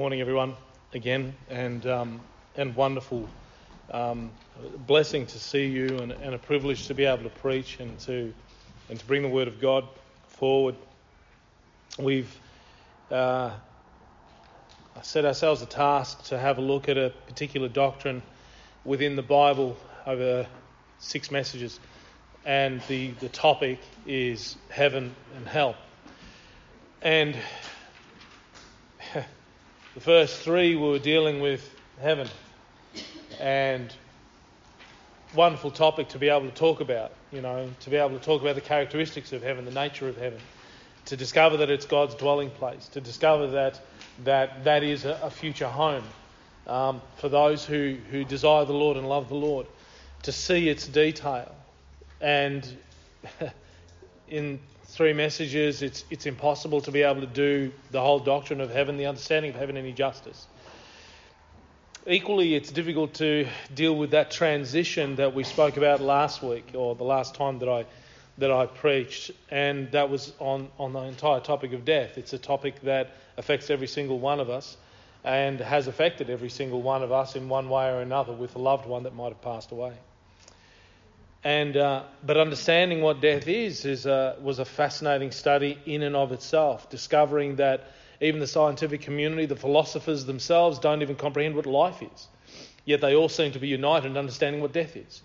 Morning, everyone, again, and um, and wonderful um, blessing to see you, and, and, a privilege to be able to preach and to and to bring the word of God forward. We've uh, set ourselves a task to have a look at a particular doctrine within the Bible over six messages, and the the topic is heaven and hell, and the first three we were dealing with heaven, and wonderful topic to be able to talk about. You know, to be able to talk about the characteristics of heaven, the nature of heaven, to discover that it's God's dwelling place, to discover that that that is a, a future home um, for those who who desire the Lord and love the Lord, to see its detail, and in three messages, it's, it's impossible to be able to do the whole doctrine of heaven, the understanding of heaven, any justice. Equally, it's difficult to deal with that transition that we spoke about last week, or the last time that I that I preached, and that was on, on the entire topic of death. It's a topic that affects every single one of us and has affected every single one of us in one way or another with a loved one that might have passed away. And, uh, but understanding what death is, is a, was a fascinating study in and of itself, discovering that even the scientific community, the philosophers themselves, don't even comprehend what life is. Yet they all seem to be united in understanding what death is.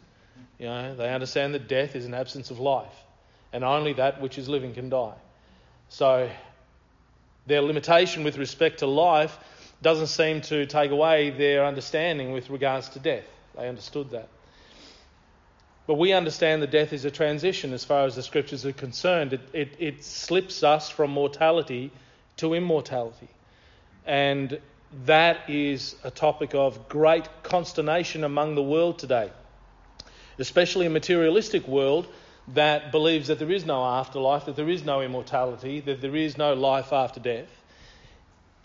You know, they understand that death is an absence of life, and only that which is living can die. So their limitation with respect to life doesn't seem to take away their understanding with regards to death. They understood that. But we understand that death is a transition as far as the scriptures are concerned. It, it, it slips us from mortality to immortality. And that is a topic of great consternation among the world today, especially a materialistic world that believes that there is no afterlife, that there is no immortality, that there is no life after death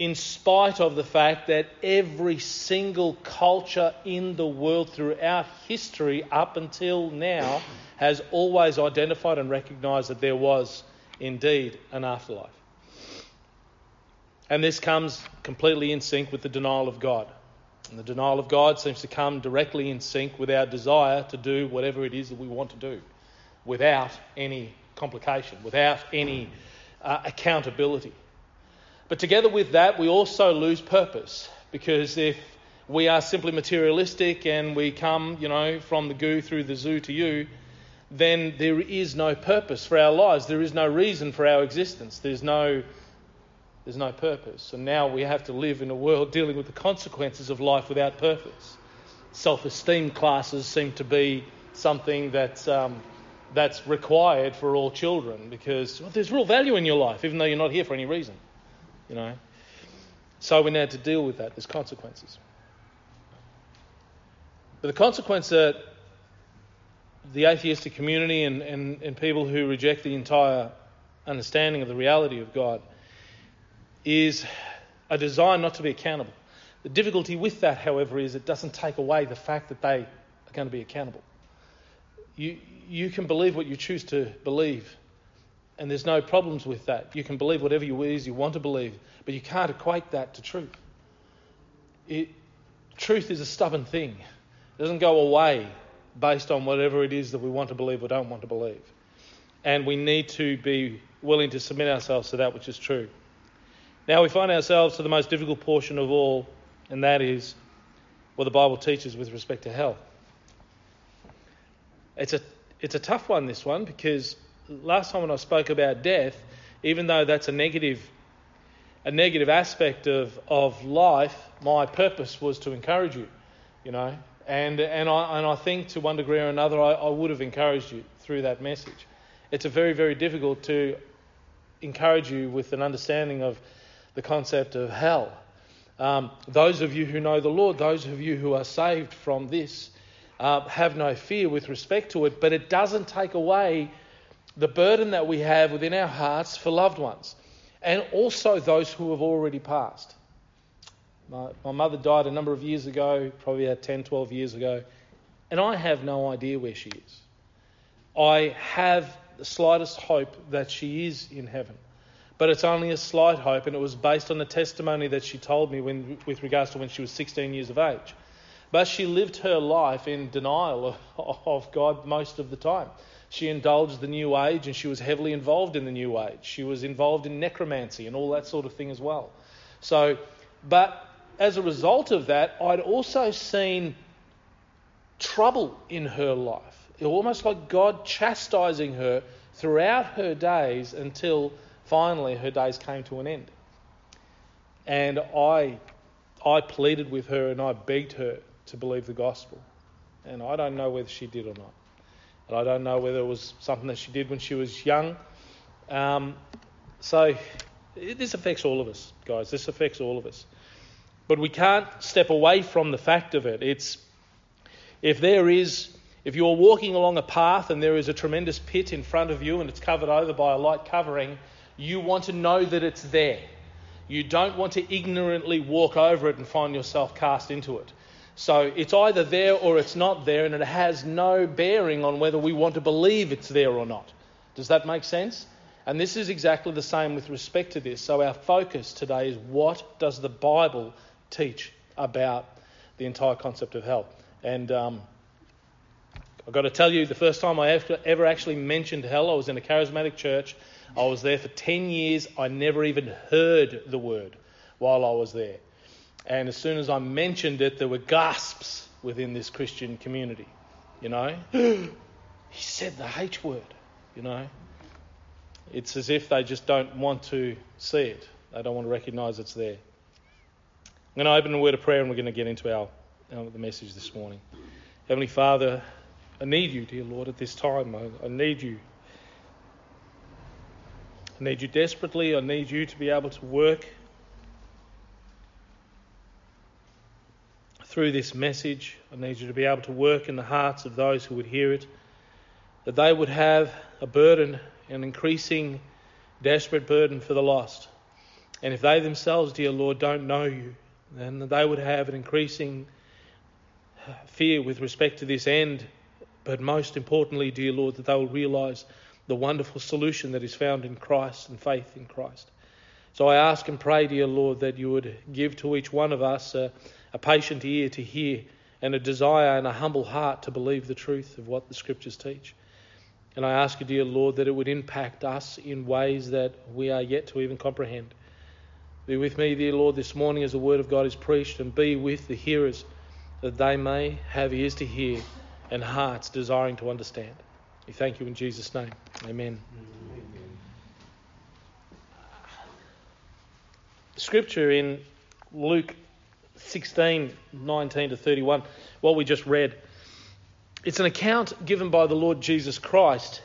in spite of the fact that every single culture in the world throughout history up until now has always identified and recognized that there was indeed an afterlife. And this comes completely in sync with the denial of God. And the denial of God seems to come directly in sync with our desire to do whatever it is that we want to do without any complication, without any uh, accountability. But together with that, we also lose purpose because if we are simply materialistic and we come, you know, from the goo through the zoo to you, then there is no purpose for our lives. There is no reason for our existence. There's no, there's no purpose. And now we have to live in a world dealing with the consequences of life without purpose. Self esteem classes seem to be something that's, um, that's required for all children because well, there's real value in your life, even though you're not here for any reason you know. So we need to deal with that. There's consequences. But the consequence that the atheistic community and, and, and people who reject the entire understanding of the reality of God is a desire not to be accountable. The difficulty with that, however, is it doesn't take away the fact that they are going to be accountable. You, you can believe what you choose to believe, and there's no problems with that. You can believe whatever you is you want to believe, but you can't equate that to truth. It, truth is a stubborn thing. It doesn't go away based on whatever it is that we want to believe or don't want to believe. And we need to be willing to submit ourselves to that which is true. Now we find ourselves to the most difficult portion of all, and that is what the Bible teaches with respect to hell. It's a, it's a tough one, this one, because last time when I spoke about death, even though that's a negative, a negative aspect of, of life, my purpose was to encourage you, you know. And, and, I, and I think to one degree or another, I, I would have encouraged you through that message. It's a very, very difficult to encourage you with an understanding of the concept of hell. Um, those of you who know the Lord, those of you who are saved from this, uh, have no fear with respect to it, but it doesn't take away the burden that we have within our hearts for loved ones and also those who have already passed. My, my mother died a number of years ago, probably about 10, 12 years ago, and I have no idea where she is. I have the slightest hope that she is in heaven. but it's only a slight hope, and it was based on the testimony that she told me when, with regards to when she was 16 years of age. But she lived her life in denial of, of God most of the time. She indulged the New Age and she was heavily involved in the New Age. She was involved in necromancy and all that sort of thing as well. So, but as a result of that, I'd also seen trouble in her life. Almost like God chastising her throughout her days until finally her days came to an end. And I, I pleaded with her and I begged her to believe the gospel. And I don't know whether she did or not. I don't know whether it was something that she did when she was young. Um, so this affects all of us, guys. This affects all of us. But we can't step away from the fact of it. It's if there is, if you're walking along a path and there is a tremendous pit in front of you and it's covered over by a light covering, you want to know that it's there. You don't want to ignorantly walk over it and find yourself cast into it. So it's either there or it's not there, and it has no bearing on whether we want to believe it's there or not. Does that make sense? And this is exactly the same with respect to this. So our focus today is what does the Bible teach about the entire concept of hell? And um, I've got to tell you, the first time I ever actually mentioned hell, I was in a charismatic church. I was there for 10 years. I never even heard the word while I was there. And as soon as I mentioned it, there were gasps within this Christian community. You know, he said the H word, you know. It's as if they just don't want to see it, they don't want to recognize it's there. I'm going to open a word of prayer and we're going to get into our, our the message this morning. Heavenly Father, I need you, dear Lord, at this time. I, I need you. I need you desperately. I need you to be able to work through this message. I need you to be able to work in the hearts of those who would hear it, that they would have a burden, an increasing, desperate burden for the lost. And if they themselves, dear Lord, don't know you, then they would have an increasing fear with respect to this end. But most importantly, dear Lord, that they will realize the wonderful solution that is found in Christ and faith in Christ. So I ask and pray, dear Lord, that you would give to each one of us a, a patient ear to hear and a desire and a humble heart to believe the truth of what the Scriptures teach. And I ask you, dear Lord, that it would impact us in ways that we are yet to even comprehend. Be with me, dear Lord, this morning as the Word of God is preached, and be with the hearers that they may have ears to hear and hearts desiring to understand. We thank you in Jesus' name. Amen. Scripture in Luke 16, 19 to 31, what we just read. It's an account given by the Lord Jesus Christ,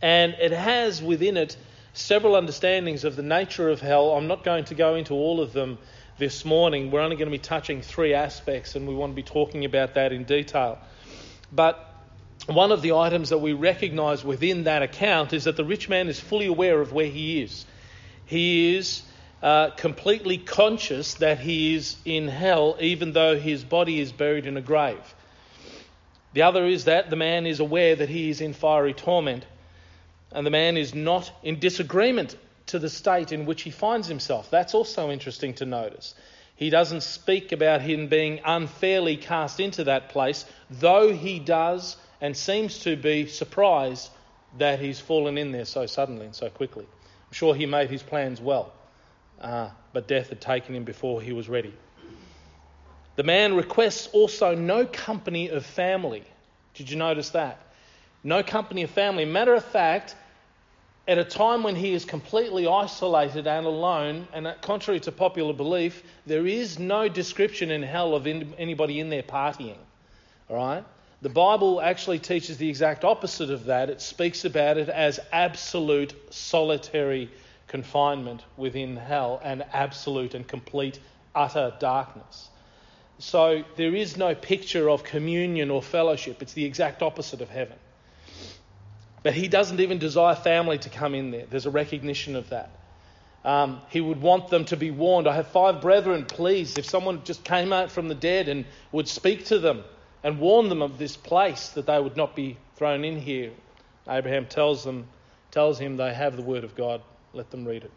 and it has within it several understandings of the nature of hell. I'm not going to go into all of them this morning. We're only going to be touching three aspects, and we want to be talking about that in detail. But one of the items that we recognize within that account is that the rich man is fully aware of where he is. He is uh, completely conscious that he is in hell, even though his body is buried in a grave. The other is that the man is aware that he is in fiery torment, and the man is not in disagreement to the state in which he finds himself. That's also interesting to notice. He doesn't speak about him being unfairly cast into that place, though he does and seems to be surprised that he's fallen in there so suddenly and so quickly. I'm sure he made his plans well uh, but death had taken him before he was ready. The man requests also no company of family. Did you notice that? No company of family. Matter of fact, at a time when he is completely isolated and alone, and contrary to popular belief, there is no description in hell of anybody in there partying. All right? The Bible actually teaches the exact opposite of that. It speaks about it as absolute solitary confinement within hell and absolute and complete utter darkness. So there is no picture of communion or fellowship. It's the exact opposite of heaven. But he doesn't even desire family to come in there. There's a recognition of that. Um, he would want them to be warned. I have five brethren, please. If someone just came out from the dead and would speak to them and warn them of this place, that they would not be thrown in here. Abraham tells them, tells him they have the word of God let them read it.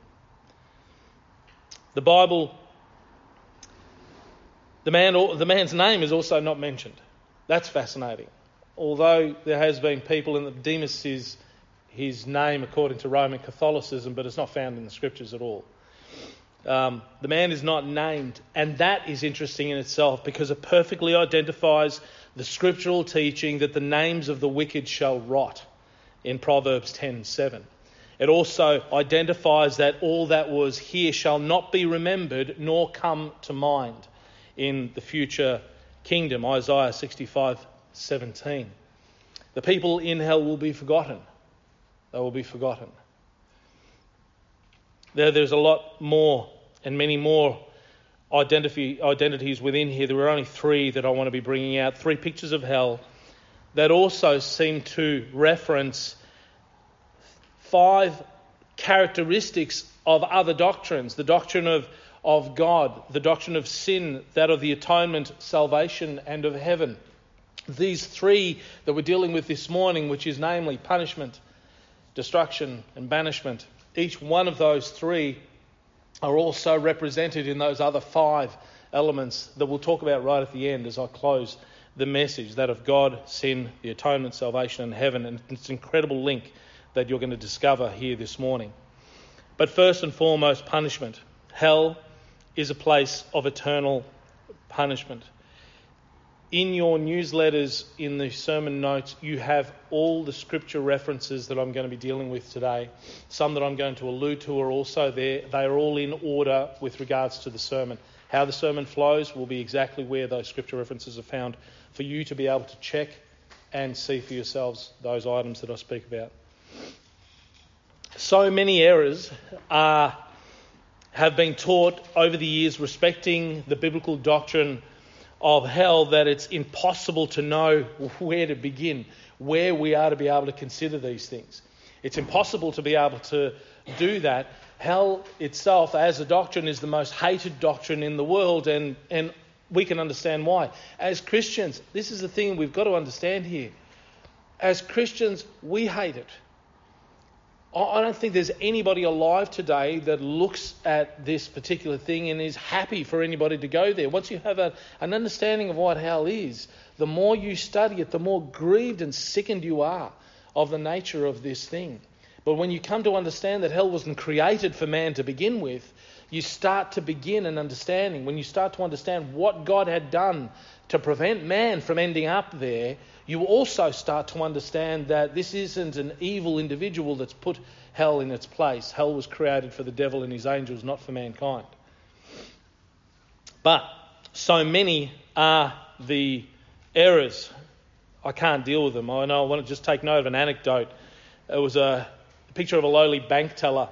The Bible, the, man, the man's name is also not mentioned. That's fascinating. Although there has been people in the Demas is his name according to Roman Catholicism, but it's not found in the scriptures at all. Um, the man is not named, and that is interesting in itself because it perfectly identifies the scriptural teaching that the names of the wicked shall rot in Proverbs 10:7. It also identifies that all that was here shall not be remembered nor come to mind in the future kingdom, Isaiah 65:17. The people in hell will be forgotten. They will be forgotten. There, there's a lot more and many more identity, identities within here. There are only three that I want to be bringing out. Three pictures of hell that also seem to reference five characteristics of other doctrines the doctrine of, of God, the doctrine of sin, that of the atonement, salvation, and of heaven. These three that we're dealing with this morning, which is namely punishment, destruction, and banishment, each one of those three are also represented in those other five elements that we'll talk about right at the end as I close the message that of God, sin, the atonement, salvation, and heaven. And it's an incredible link that you're going to discover here this morning. But first and foremost, punishment. Hell is a place of eternal punishment. In your newsletters, in the sermon notes, you have all the scripture references that I'm going to be dealing with today. Some that I'm going to allude to are also there. They are all in order with regards to the sermon. How the sermon flows will be exactly where those scripture references are found for you to be able to check and see for yourselves those items that I speak about so many errors are, have been taught over the years respecting the biblical doctrine of hell that it's impossible to know where to begin, where we are to be able to consider these things. It's impossible to be able to do that. Hell itself, as a doctrine, is the most hated doctrine in the world, and, and we can understand why. As Christians, this is the thing we've got to understand here. As Christians, we hate it. I don't think there's anybody alive today that looks at this particular thing and is happy for anybody to go there. Once you have a, an understanding of what hell is, the more you study it, the more grieved and sickened you are of the nature of this thing. But when you come to understand that hell wasn't created for man to begin with, you start to begin an understanding. When you start to understand what God had done to prevent man from ending up there, you also start to understand that this isn't an evil individual that's put hell in its place. Hell was created for the devil and his angels, not for mankind. But so many are the errors. I can't deal with them. I know I want to just take note of an anecdote. It was a picture of a lowly bank teller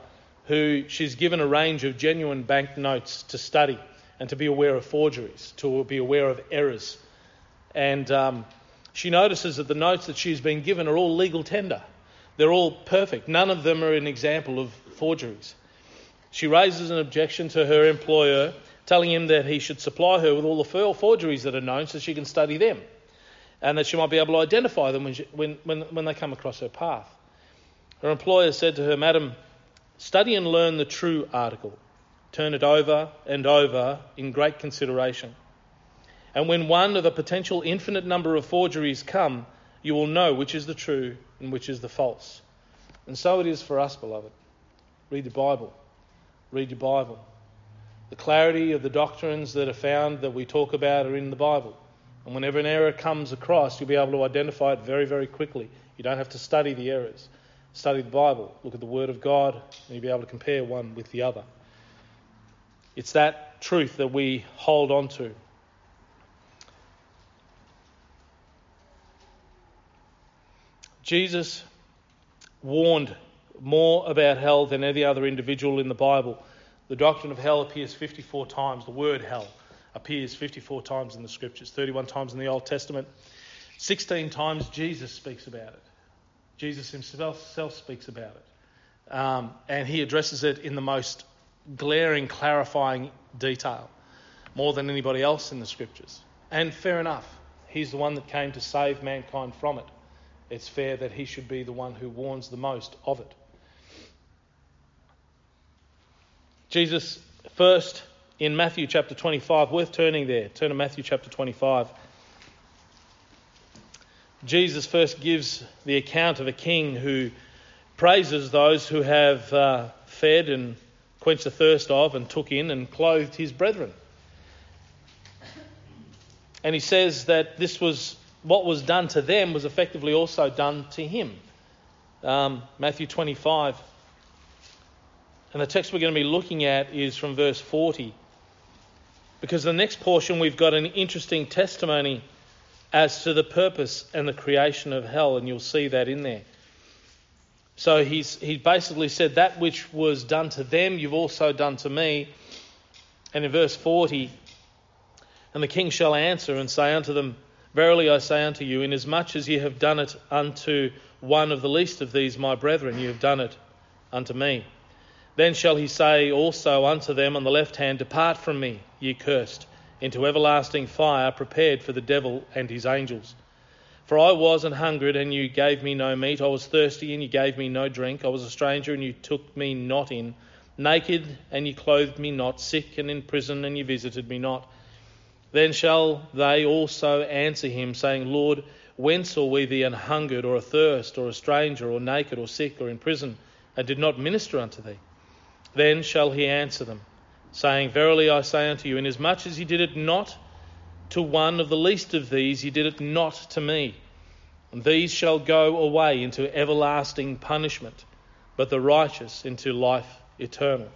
who she's given a range of genuine banknotes to study and to be aware of forgeries, to be aware of errors. And um, she notices that the notes that she's been given are all legal tender. They're all perfect. None of them are an example of forgeries. She raises an objection to her employer, telling him that he should supply her with all the forgeries that are known so she can study them and that she might be able to identify them when, she, when, when, when they come across her path. Her employer said to her, Madam, study and learn the true article. Turn it over and over in great consideration. And when one of a potential infinite number of forgeries come, you will know which is the true and which is the false. And so it is for us, beloved. Read the Bible. Read your Bible. The clarity of the doctrines that are found that we talk about are in the Bible. And whenever an error comes across, you'll be able to identify it very, very quickly. You don't have to study the errors. Study the Bible, look at the Word of God, and you'll be able to compare one with the other. It's that truth that we hold on to. Jesus warned more about hell than any other individual in the Bible. The doctrine of hell appears 54 times. The word hell appears 54 times in the scriptures, 31 times in the Old Testament. 16 times Jesus speaks about it. Jesus himself speaks about it. Um, and he addresses it in the most glaring, clarifying detail, more than anybody else in the scriptures. And fair enough, he's the one that came to save mankind from it it's fair that he should be the one who warns the most of it. Jesus First, in Matthew chapter 25, worth turning there. Turn to Matthew chapter 25. Jesus first gives the account of a king who praises those who have uh, fed and quenched the thirst of and took in and clothed his brethren. And he says that this was what was done to them was effectively also done to him. Um, Matthew 25. And the text we're going to be looking at is from verse 40. Because the next portion we've got an interesting testimony as to the purpose and the creation of hell, and you'll see that in there. So he's he basically said that which was done to them, you've also done to me. And in verse 40, and the king shall answer and say unto them, Verily I say unto you, inasmuch as ye have done it unto one of the least of these my brethren, ye have done it unto me. Then shall he say also unto them on the left hand, Depart from me, ye cursed into everlasting fire prepared for the devil and his angels. For I was and hungered, and you gave me no meat. I was thirsty, and you gave me no drink. I was a stranger, and you took me not in. Naked, and you clothed me not. Sick, and in prison, and you visited me not. Then shall they also answer him, saying, Lord, when saw we thee an hungered, or athirst, or a stranger, or naked, or sick, or in prison, and did not minister unto thee? Then shall he answer them saying, Verily I say unto you, inasmuch as ye did it not to one of the least of these, ye did it not to me. And these shall go away into everlasting punishment, but the righteous into life eternal.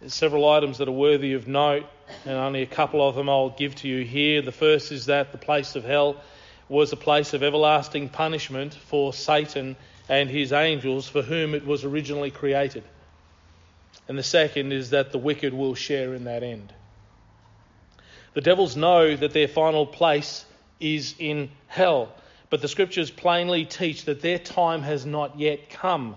There's several items that are worthy of note, and only a couple of them I'll give to you here. The first is that the place of hell was a place of everlasting punishment for Satan and his angels, for whom it was originally created. And the second is that the wicked will share in that end. The devils know that their final place is in hell, but the scriptures plainly teach that their time has not yet come.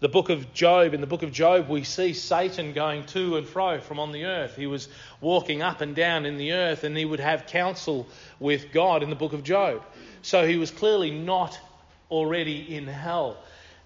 The book of Job, in the book of Job, we see Satan going to and fro from on the earth. He was walking up and down in the earth and he would have counsel with God in the book of Job. So he was clearly not already in hell.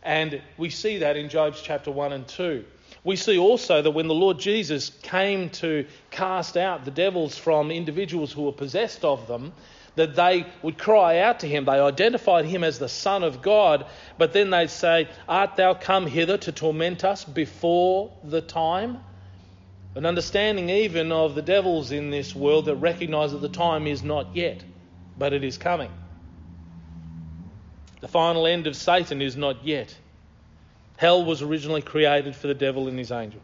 And we see that in Job's chapter 1 and 2 we see also that when the Lord Jesus came to cast out the devils from individuals who were possessed of them, that they would cry out to him. They identified him as the Son of God, but then they'd say, Art thou come hither to torment us before the time? An understanding even of the devils in this world that recognize that the time is not yet, but it is coming. The final end of Satan is not yet. Hell was originally created for the devil and his angels.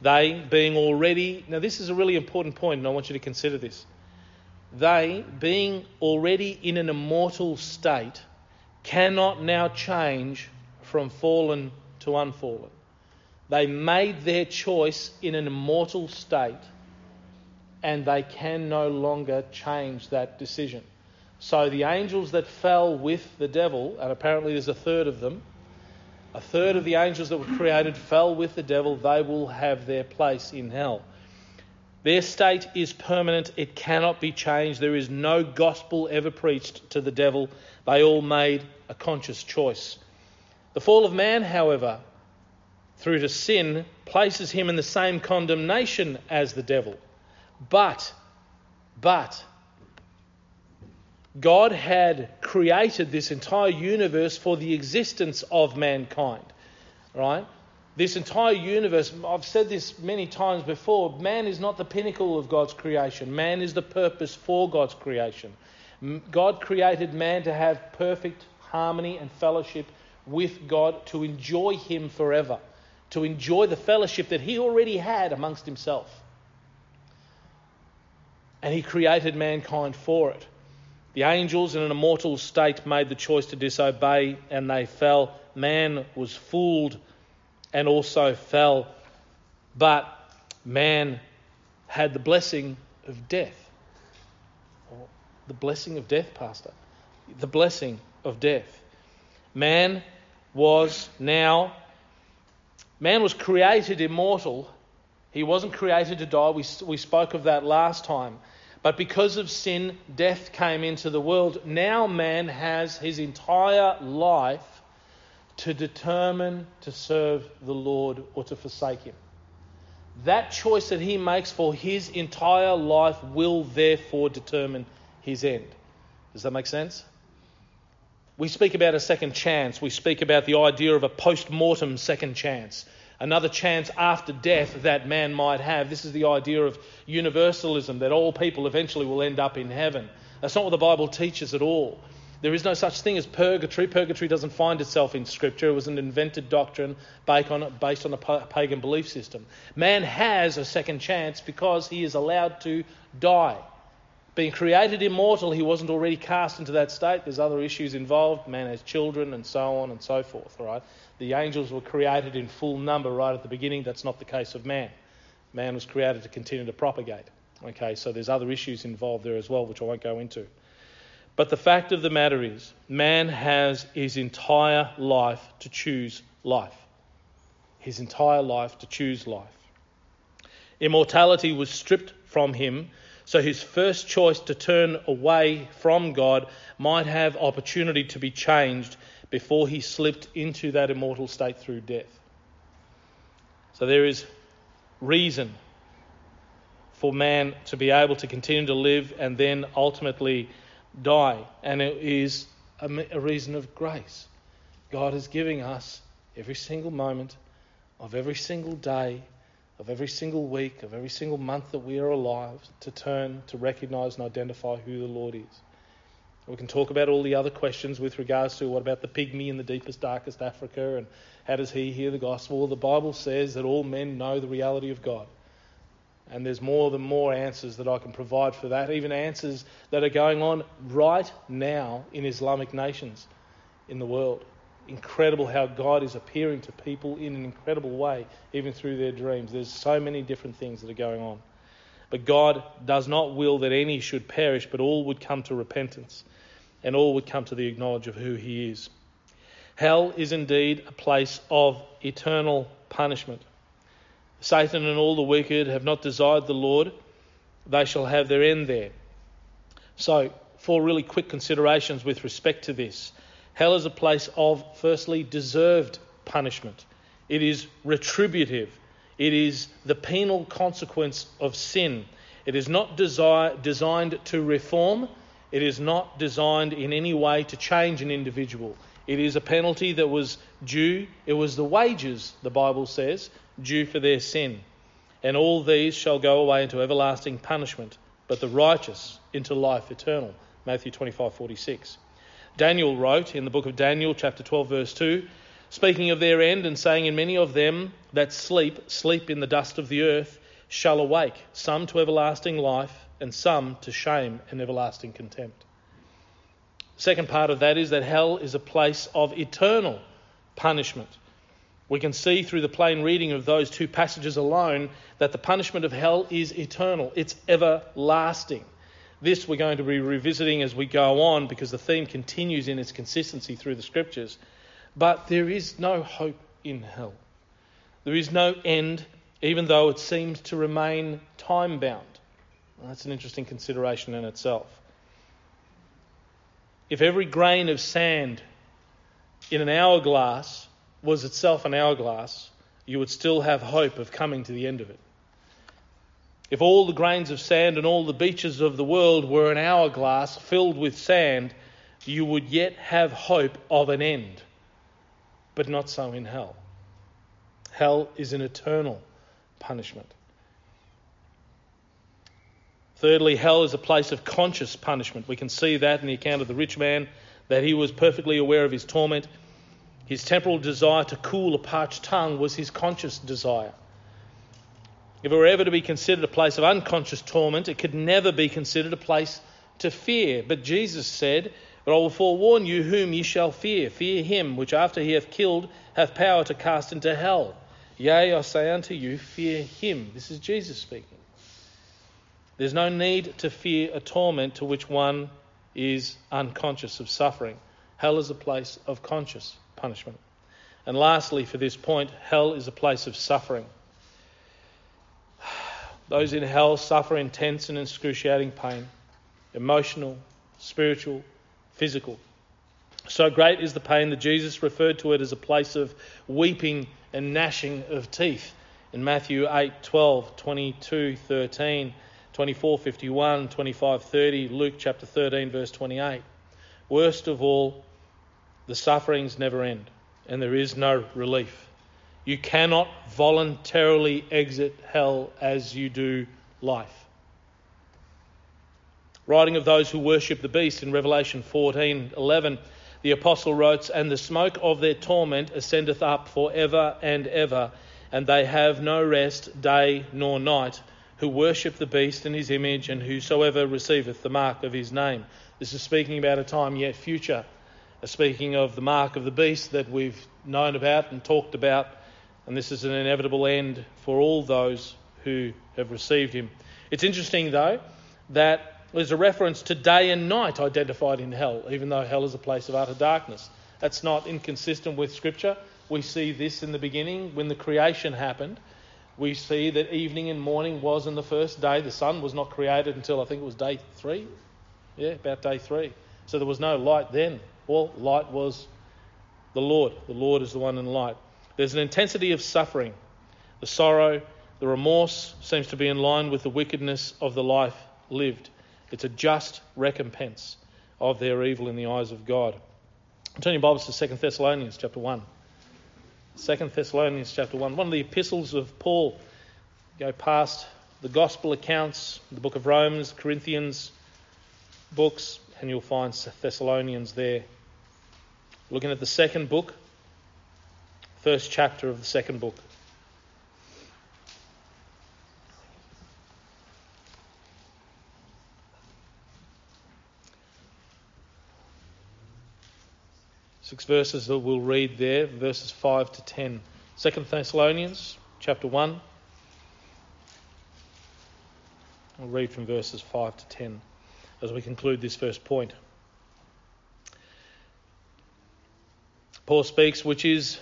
They, being already, now this is a really important point, and I want you to consider this. They, being already in an immortal state, cannot now change from fallen to unfallen. They made their choice in an immortal state, and they can no longer change that decision. So the angels that fell with the devil, and apparently there's a third of them, a third of the angels that were created fell with the devil. They will have their place in hell. Their state is permanent, it cannot be changed. There is no gospel ever preached to the devil. They all made a conscious choice. The fall of man, however, through to sin, places him in the same condemnation as the devil. But, but, God had created this entire universe for the existence of mankind, right? This entire universe, I've said this many times before, man is not the pinnacle of God's creation. Man is the purpose for God's creation. God created man to have perfect harmony and fellowship with God, to enjoy Him forever, to enjoy the fellowship that He already had amongst Himself. And He created mankind for it. The angels, in an immortal state, made the choice to disobey and they fell. Man was fooled and also fell. But man had the blessing of death. The blessing of death, Pastor. The blessing of death. Man was now, man was created immortal. He wasn't created to die. We, we spoke of that last time. But because of sin, death came into the world. Now man has his entire life to determine to serve the Lord or to forsake him. that choice that he makes for his entire life will therefore determine his end. Does that make sense? We speak about a second chance. We speak about the idea of a post mortem second chance, another chance after death that man might have. This is the idea of universalism, that all people eventually will end up in heaven. That's not what the Bible teaches at all. There is no such thing as purgatory. Purgatory doesn't find itself in Scripture. It was an invented doctrine based on a pagan belief system. Man has a second chance because he is allowed to die. Being created immortal, he wasn't already cast into that state. There's other issues involved. Man has children and so on and so forth, right? The angels were created in full number right at the beginning. That's not the case of man. Man was created to continue to propagate. Okay, so there's other issues involved there as well, which I won't go into. But the fact of the matter is, man has his entire life to choose life. His entire life to choose life. Immortality was stripped from him so his first choice to turn away from God might have opportunity to be changed before he slipped into that immortal state through death. So there is reason for man to be able to continue to live and then ultimately die. And it is a, reason of grace. God is giving us every single moment of every single day of every single week, of every single month that we are alive, to turn to recognize and identify who the Lord is. We can talk about all the other questions with regards to what about the pygmy in the deepest, darkest Africa and how does he hear the gospel? The Bible says that all men know the reality of God. And there's more than more answers that I can provide for that, even answers that are going on right now in Islamic nations in the world incredible how God is appearing to people in an incredible way, even through their dreams. There's so many different things that are going on. But God does not will that any should perish, but all would come to repentance, and all would come to the knowledge of who He is. Hell is indeed a place of eternal punishment. Satan and all the wicked have not desired the Lord, they shall have their end there. So, four really quick considerations with respect to this. Hell is a place of, firstly, deserved punishment. It is retributive. It is the penal consequence of sin. It is not desire, designed to reform. It is not designed in any way to change an individual. It is a penalty that was due. It was the wages, the Bible says, due for their sin. And all these shall go away into everlasting punishment, but the righteous into life eternal. Matthew 25:46. Daniel wrote in the book of Daniel, chapter 12, verse 2, speaking of their end and saying, And many of them that sleep, sleep in the dust of the earth, shall awake, some to everlasting life, and some to shame and everlasting contempt. Second part of that is that hell is a place of eternal punishment. We can see through the plain reading of those two passages alone that the punishment of hell is eternal, it's everlasting. This we're going to be revisiting as we go on because the theme continues in its consistency through the scriptures. But there is no hope in hell. There is no end, even though it seems to remain time bound. Well, that's an interesting consideration in itself. If every grain of sand in an hourglass was itself an hourglass, you would still have hope of coming to the end of it. If all the grains of sand and all the beaches of the world were an hourglass filled with sand, you would yet have hope of an end. But not so in hell. Hell is an eternal punishment. Thirdly, hell is a place of conscious punishment. We can see that in the account of the rich man, that he was perfectly aware of his torment. His temporal desire to cool a parched tongue was his conscious desire. If it were ever to be considered a place of unconscious torment, it could never be considered a place to fear. But Jesus said, But I will forewarn you whom ye shall fear. Fear him which after he hath killed hath power to cast into hell. Yea, I say unto you, fear him. This is Jesus speaking. There's no need to fear a torment to which one is unconscious of suffering. Hell is a place of conscious punishment. And lastly, for this point, hell is a place of suffering. Those in hell suffer intense and excruciating pain emotional, spiritual, physical. So great is the pain that Jesus referred to it as a place of weeping and gnashing of teeth in Matthew 8, 12, 22, 13, 24, 51, 25, 30, Luke chapter 13, verse 28. Worst of all, the sufferings never end, and there is no relief. You cannot voluntarily exit hell as you do life. Writing of those who worship the beast in Revelation 14:11, the apostle writes, "And the smoke of their torment ascendeth up for ever and ever, and they have no rest day nor night, who worship the beast and his image, and whosoever receiveth the mark of his name." This is speaking about a time yet future, speaking of the mark of the beast that we've known about and talked about, and this is an inevitable end for all those who have received him. It's interesting, though, that there's a reference to day and night identified in hell, even though hell is a place of utter darkness. That's not inconsistent with Scripture. We see this in the beginning when the creation happened. We see that evening and morning was in the first day. The sun was not created until I think it was day three. Yeah, about day three. So there was no light then. All light was the Lord. The Lord is the one in light. There's an intensity of suffering. The sorrow, the remorse seems to be in line with the wickedness of the life lived. It's a just recompense of their evil in the eyes of God. Turn your Bibles to 2 Thessalonians chapter 1. 2 Thessalonians chapter 1. One of the epistles of Paul. Go past the gospel accounts, the book of Romans, Corinthians books, and you'll find Thessalonians there. Looking at the second book, first chapter of the second book. Six verses that we'll read there, verses 5 to 10. Second Thessalonians chapter 1. We'll read from verses 5 to 10 as we conclude this first point. Paul speaks, which is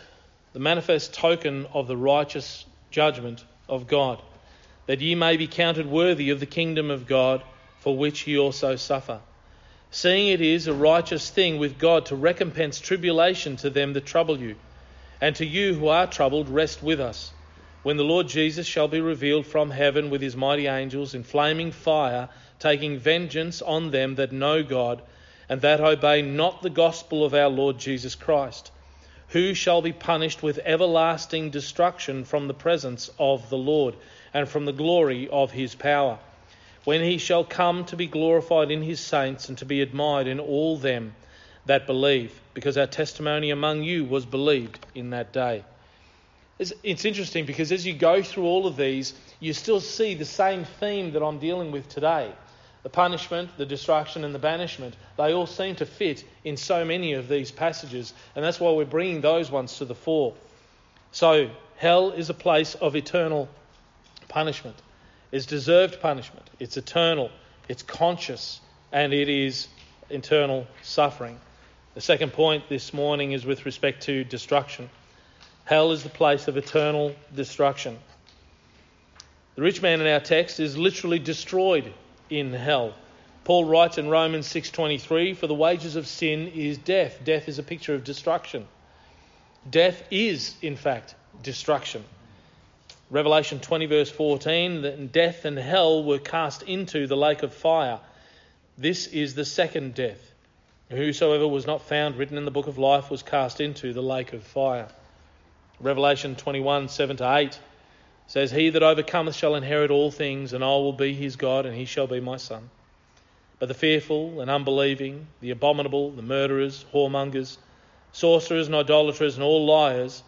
the manifest token of the righteous judgment of God, that ye may be counted worthy of the kingdom of God, for which ye also suffer seeing it is a righteous thing with God to recompense tribulation to them that trouble you. And to you who are troubled, rest with us, when the Lord Jesus shall be revealed from heaven with his mighty angels in flaming fire, taking vengeance on them that know God, and that obey not the gospel of our Lord Jesus Christ, who shall be punished with everlasting destruction from the presence of the Lord, and from the glory of his power when he shall come to be glorified in his saints and to be admired in all them that believe, because our testimony among you was believed in that day. It's, interesting because as you go through all of these, you still see the same theme that I'm dealing with today. The punishment, the destruction, and the banishment, they all seem to fit in so many of these passages, and that's why we're bringing those ones to the fore. So, hell is a place of eternal punishment is deserved punishment. It's eternal, it's conscious, and it is eternal suffering. The second point this morning is with respect to destruction. Hell is the place of eternal destruction. The rich man in our text is literally destroyed in hell. Paul writes in Romans 6:23, "For the wages of sin is death. Death is a picture of destruction. Death is, in fact, destruction. Revelation 20, verse 14, that death and hell were cast into the lake of fire. This is the second death. Whosoever was not found written in the book of life was cast into the lake of fire. Revelation 21, 7 to 8 says, He that overcometh shall inherit all things, and I will be his God, and he shall be my son. But the fearful and unbelieving, the abominable, the murderers, whoremongers, sorcerers and idolaters, and all liars,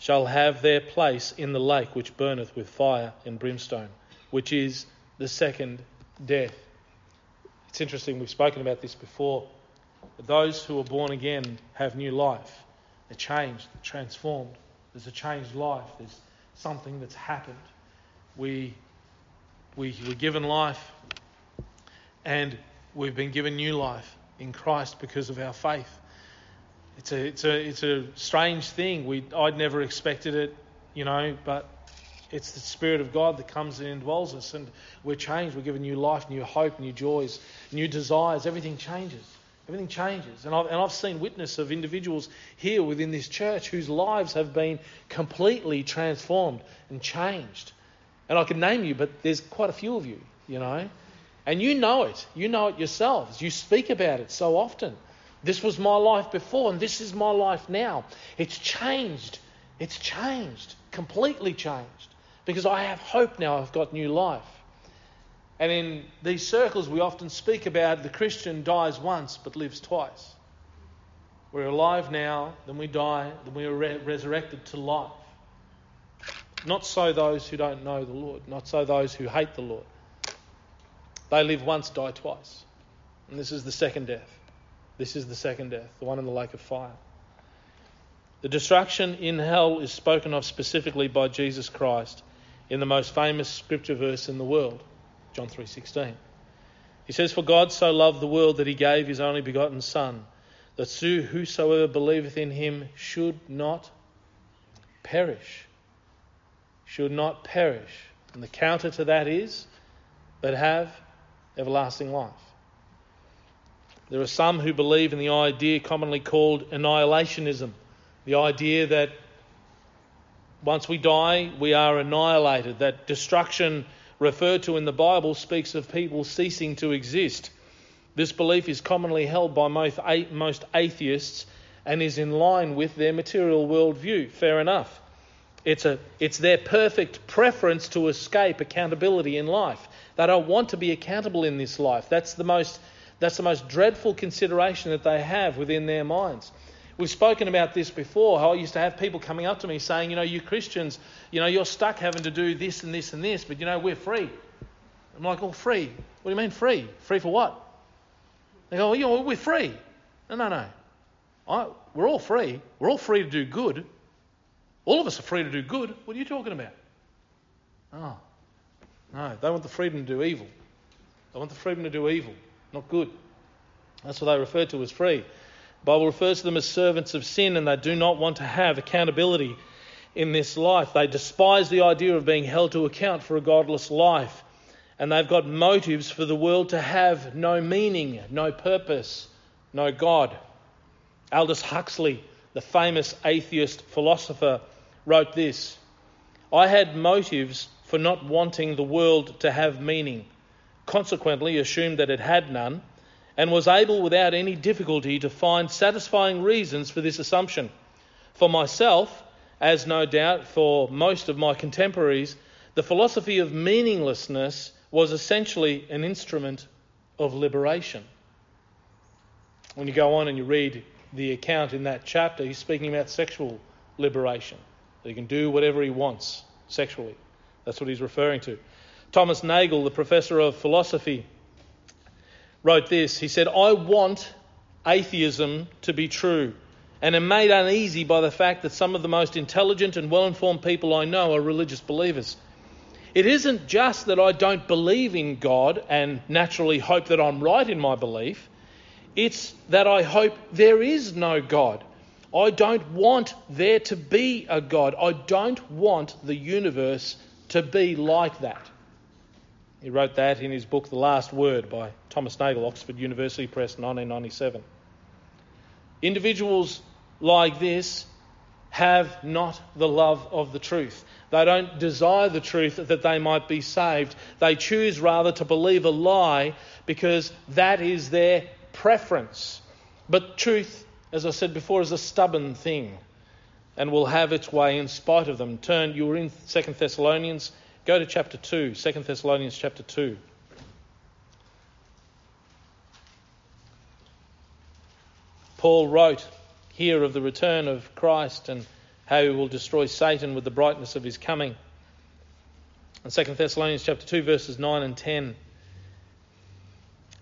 shall have their place in the lake which burneth with fire and brimstone, which is the second death. It's interesting, we've spoken about this before. Those who are born again have new life. They're changed, they're transformed. There's a changed life. There's something that's happened. We, we, we're given life and we've been given new life in Christ because of our faith. It's a, it's a, it's a strange thing. We, I'd never expected it, you know, but it's the Spirit of God that comes and dwells us, and we're changed. We're given new life, new hope, new joys, new desires. Everything changes Everything changes. And I've, and I've seen witness of individuals here within this church whose lives have been completely transformed and changed. And I can name you, but there's quite a few of you, you know. And you know it. You know it yourselves. You speak about it so often. This was my life before, and this is my life now. It's changed. It's changed. Completely changed. Because I have hope now. I've got new life. And in these circles, we often speak about the Christian dies once but lives twice. We're alive now, then we die, then we are re- resurrected to life. Not so those who don't know the Lord, not so those who hate the Lord. They live once, die twice. And this is the second death. This is the second death, the one in the lake of fire. The destruction in hell is spoken of specifically by Jesus Christ in the most famous scripture verse in the world. John 3:16. He says, "For God so loved the world that he gave his only begotten Son, that whosoever believeth in him should not perish." Should not perish. And the counter to that is, but have everlasting life. There are some who believe in the idea commonly called annihilationism, the idea that once we die, we are annihilated, that destruction referred to in the Bible speaks of people ceasing to exist. This belief is commonly held by most, atheists and is in line with their material worldview. Fair enough. It's, a, it's their perfect preference to escape accountability in life. They don't want to be accountable in this life. That's the most, that's the most dreadful consideration that they have within their minds. We've spoken about this before, how I used to have people coming up to me saying, you know, you Christians, you know, you're stuck having to do this and this and this, but you know, we're free. I'm like, oh, free? What do you mean free? Free for what? They go, well, you know, we're free. No, no, no. I, we're all free. We're all free to do good. All of us are free to do good. What are you talking about? Oh, no, they want the freedom to do evil. They want the freedom to do evil, not good. That's what they refer to as free. The Bible refers to them as servants of sin, and they do not want to have accountability in this life. They despise the idea of being held to account for a godless life, and they've got motives for the world to have no meaning, no purpose, no God. Aldous Huxley, the famous atheist philosopher, wrote this I had motives for not wanting the world to have meaning, consequently, assumed that it had none and was able without any difficulty to find satisfying reasons for this assumption. For myself, as no doubt for most of my contemporaries, the philosophy of meaninglessness was essentially an instrument of liberation. When you go on and you read the account in that chapter, he's speaking about sexual liberation. That he can do whatever he wants sexually. That's what he's referring to. Thomas Nagel, the professor of philosophy, wrote this. He said, I want atheism to be true and am made uneasy by the fact that some of the most intelligent and well informed people I know are religious believers. It isn't just that I don't believe in God and naturally hope that I'm right in my belief, it's that I hope there is no God. I don't want there to be a God. I don't want the universe to be like that. He wrote that in his book, The Last Word, by Thomas Nagel, Oxford University Press, 1997. Individuals like this have not the love of the truth. They don't desire the truth that they might be saved. They choose rather to believe a lie because that is their preference. But truth, as I said before, is a stubborn thing and will have its way in spite of them. Turn, you were in 2 Thessalonians Go to chapter 2, 2 Thessalonians chapter 2. Paul wrote here of the return of Christ and how he will destroy Satan with the brightness of his coming. In 2 Thessalonians chapter 2 verses 9 and 10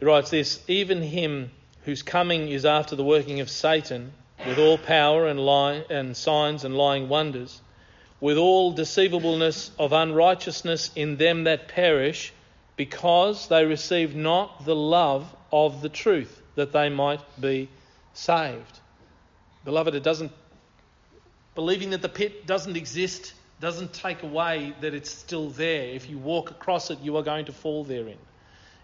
he writes this even him whose coming is after the working of Satan with all power and, and signs and lying wonders with all deceivableness of unrighteousness in them that perish, because they receive not the love of the truth, that they might be saved. Beloved, it doesn't, believing that the pit doesn't exist doesn't take away that it's still there. If you walk across it, you are going to fall therein.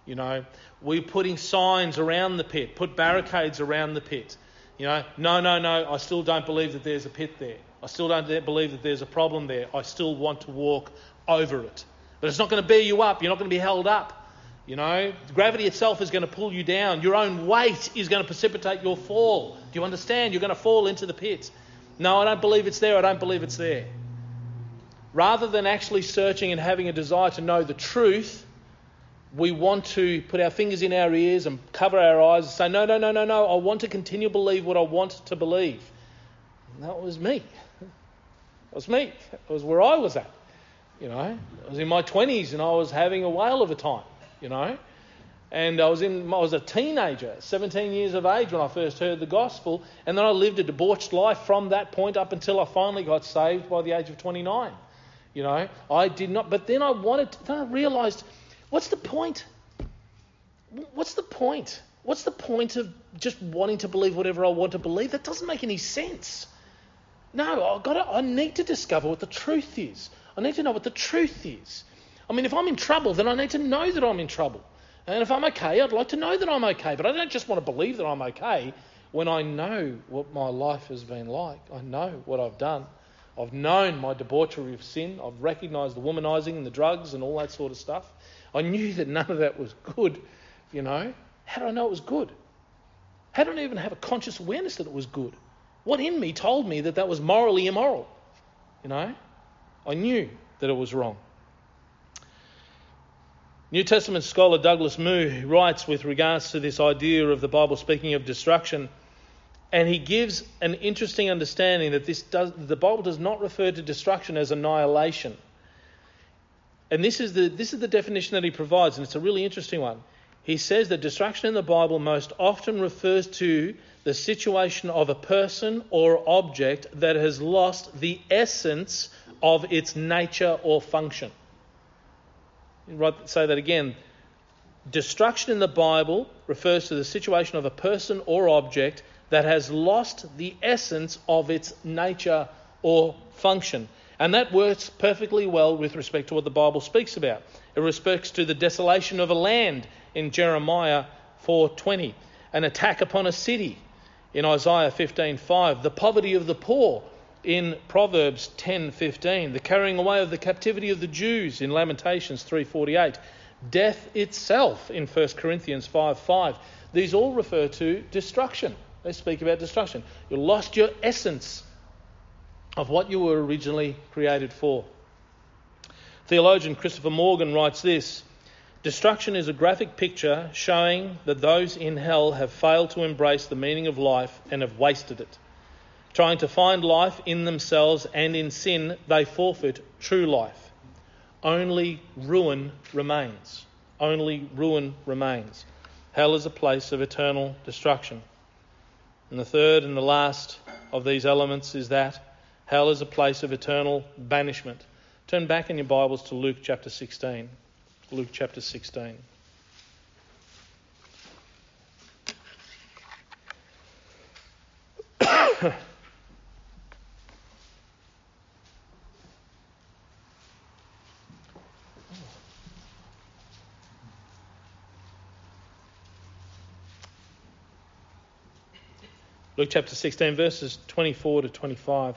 You know, we're putting signs around the pit, put barricades around the pit. You know, no, no, no, I still don't believe that there's a pit there. I still don't believe that there's a problem there. I still want to walk over it. But it's not going to bear you up. You're not going to be held up. You know, gravity itself is going to pull you down. Your own weight is going to precipitate your fall. Do you understand? You're going to fall into the pit. No, I don't believe it's there. I don't believe it's there. Rather than actually searching and having a desire to know the truth, we want to put our fingers in our ears and cover our eyes and say, No, no, no, no, no. I want to continue to believe what I want to believe. And that was me. That was me. It was where I was at. You know, I was in my 20s and I was having a whale of a time, you know. And I was in I was a teenager, 17 years of age when I first heard the gospel, and then I lived a debauched life from that point up until I finally got saved by the age of 29. You know, I did not but then I wanted to, then I realized what's the point? What's the point? What's the point of just wanting to believe whatever I want to believe? That doesn't make any sense. No, I've got to, I need to discover what the truth is. I need to know what the truth is. I mean, if I'm in trouble, then I need to know that I'm in trouble. And if I'm okay, I'd like to know that I'm okay. But I don't just want to believe that I'm okay when I know what my life has been like. I know what I've done. I've known my debauchery of sin. I've recognized the womanizing and the drugs and all that sort of stuff. I knew that none of that was good, you know. How did I know it was good? How did I even have a conscious awareness that it was good? What in me told me that that was morally immoral? You know? I knew that it was wrong. New Testament scholar Douglas Moo writes with regards to this idea of the Bible speaking of destruction, and he gives an interesting understanding that this does, the Bible does not refer to destruction as annihilation. And this is, the, this is the definition that he provides, and it's a really interesting one. He says that destruction in the Bible most often refers to the situation of a person or object that has lost the essence of its nature or function. Right? Say that again. Destruction in the Bible refers to the situation of a person or object that has lost the essence of its nature or function. And that works perfectly well with respect to what the Bible speaks about. It respects to the desolation of a land in Jeremiah 4:20, an attack upon a city in Isaiah 15:5, the poverty of the poor in Proverbs 10:15, the carrying away of the captivity of the Jews in Lamentations 3:48, death itself in 1 Corinthians 5:5. These all refer to destruction. They speak about destruction. You lost your essence of what you were originally created for. Theologian Christopher Morgan writes this Destruction is a graphic picture showing that those in hell have failed to embrace the meaning of life and have wasted it. Trying to find life in themselves and in sin, they forfeit true life. Only ruin remains. Only ruin remains. Hell is a place of eternal destruction. And the third and the last of these elements is that hell is a place of eternal banishment. Turn back in your Bibles to Luke chapter 16. Luke chapter 16. Luke chapter 16, verses 24 to 25.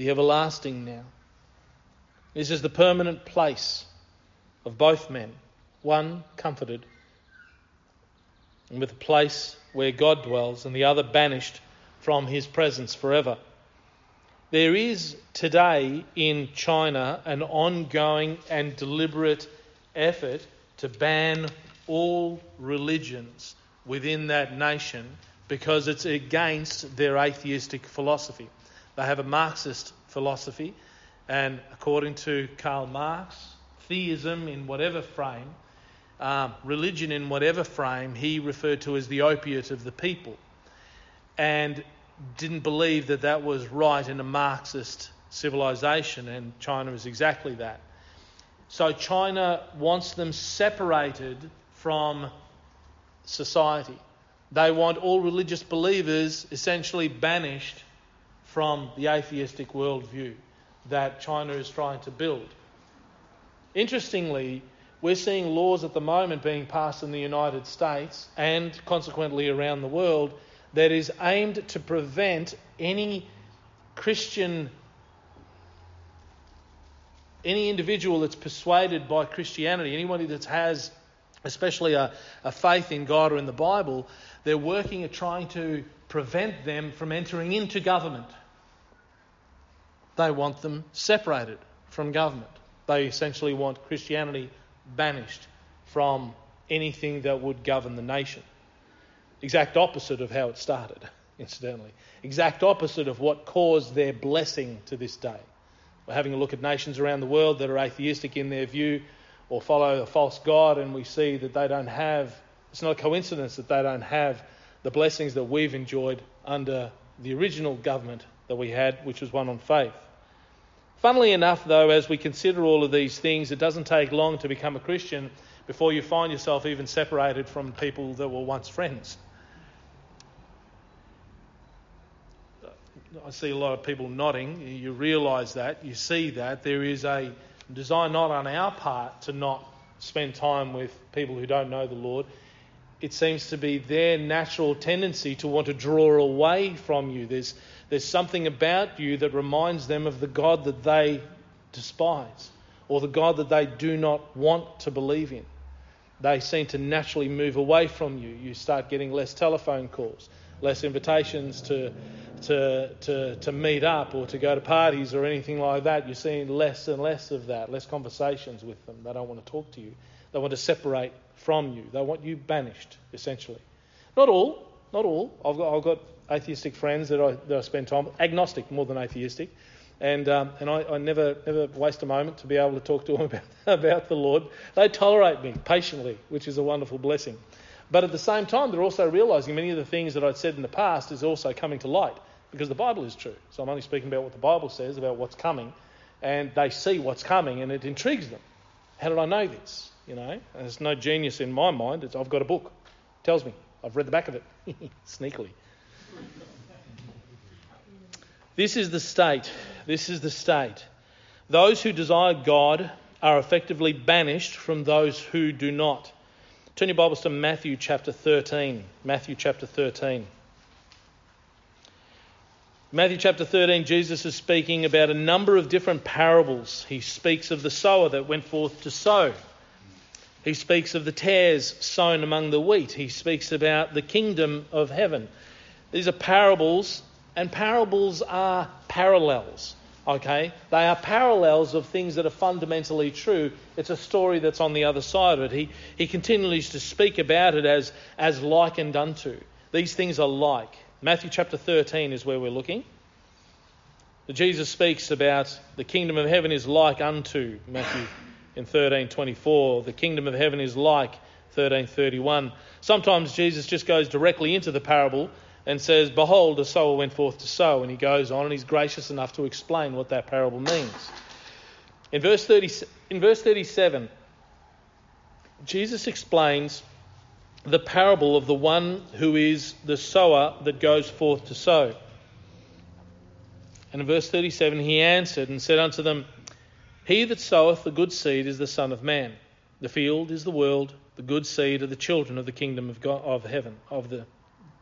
The everlasting now. This is the permanent place of both men, one comforted, and with a place where God dwells, and the other banished from his presence forever. There is today in China an ongoing and deliberate effort to ban all religions within that nation because it's against their atheistic philosophy. They have a Marxist philosophy And according to Karl Marx, theism in whatever frame, um, religion in whatever frame, he referred to as the opiate of the people. And didn't believe that that was right in a Marxist civilization, and China is exactly that. So China wants them separated from society. They want all religious believers essentially banished from the atheistic worldview that China is trying to build. Interestingly, we're seeing laws at the moment being passed in the United States and consequently around the world that is aimed to prevent any Christian, any individual that's persuaded by Christianity, anybody that has especially a, a faith in God or in the Bible, they're working at trying to prevent them from entering into government. They want them separated from government. They essentially want Christianity banished from anything that would govern the nation. Exact opposite of how it started, incidentally. Exact opposite of what caused their blessing to this day. We're having a look at nations around the world that are atheistic in their view or follow a false God, and we see that they don't have, it's not a coincidence that they don't have the blessings that we've enjoyed under the original government that we had, which was one on faith. Funnily enough, though, as we consider all of these things, it doesn't take long to become a Christian before you find yourself even separated from people that were once friends. I see a lot of people nodding. You realise that. You see that. There is a desire not on our part to not spend time with people who don't know the Lord. It seems to be their natural tendency to want to draw away from you. There's, there's something about you that reminds them of the God that they despise or the God that they do not want to believe in. They seem to naturally move away from you. You start getting less telephone calls, less invitations to to, to, to meet up or to go to parties or anything like that. You're seeing less and less of that, less conversations with them. They don't want to talk to you. They want to separate from you. They want you banished, essentially. Not all, not all. I've got, I've got atheistic friends that I, that I spend time with, agnostic more than atheistic. And, um, and I, I, never, never waste a moment to be able to talk to them about, about the Lord. They tolerate me patiently, which is a wonderful blessing. But at the same time, they're also realizing many of the things that I'd said in the past is also coming to light because the Bible is true. So I'm only speaking about what the Bible says about what's coming, and they see what's coming, and it intrigues them. How did I know this? You know, there's no genius in my mind. It's, I've got a book. It tells me. I've read the back of it sneakily. This is the state. This is the state. Those who desire God are effectively banished from those who do not. Turn your Bibles to Matthew chapter 13. Matthew chapter 13. Matthew chapter 13, Jesus is speaking about a number of different parables. He speaks of the sower that went forth to sow. He speaks of the tares sown among the wheat. He speaks about the kingdom of heaven. These are parables, and parables are parallels. Okay? They are parallels of things that are fundamentally true. It's a story that's on the other side of it. He, he continues to speak about it as, as like and unto. These things are like. Matthew chapter 13 is where we're looking. Jesus speaks about the kingdom of heaven is like unto Matthew in 13:24. The kingdom of heaven is like 13:31. Sometimes Jesus just goes directly into the parable and says, "Behold, a sower went forth to sow," and he goes on and he's gracious enough to explain what that parable means. In verse 30, in verse 37, Jesus explains the parable of the one who is the sower that goes forth to sow. And in verse 37, he answered and said unto them, He that soweth the good seed is the Son of Man. The field is the world, the good seed are the children of the kingdom of, God, of heaven, of the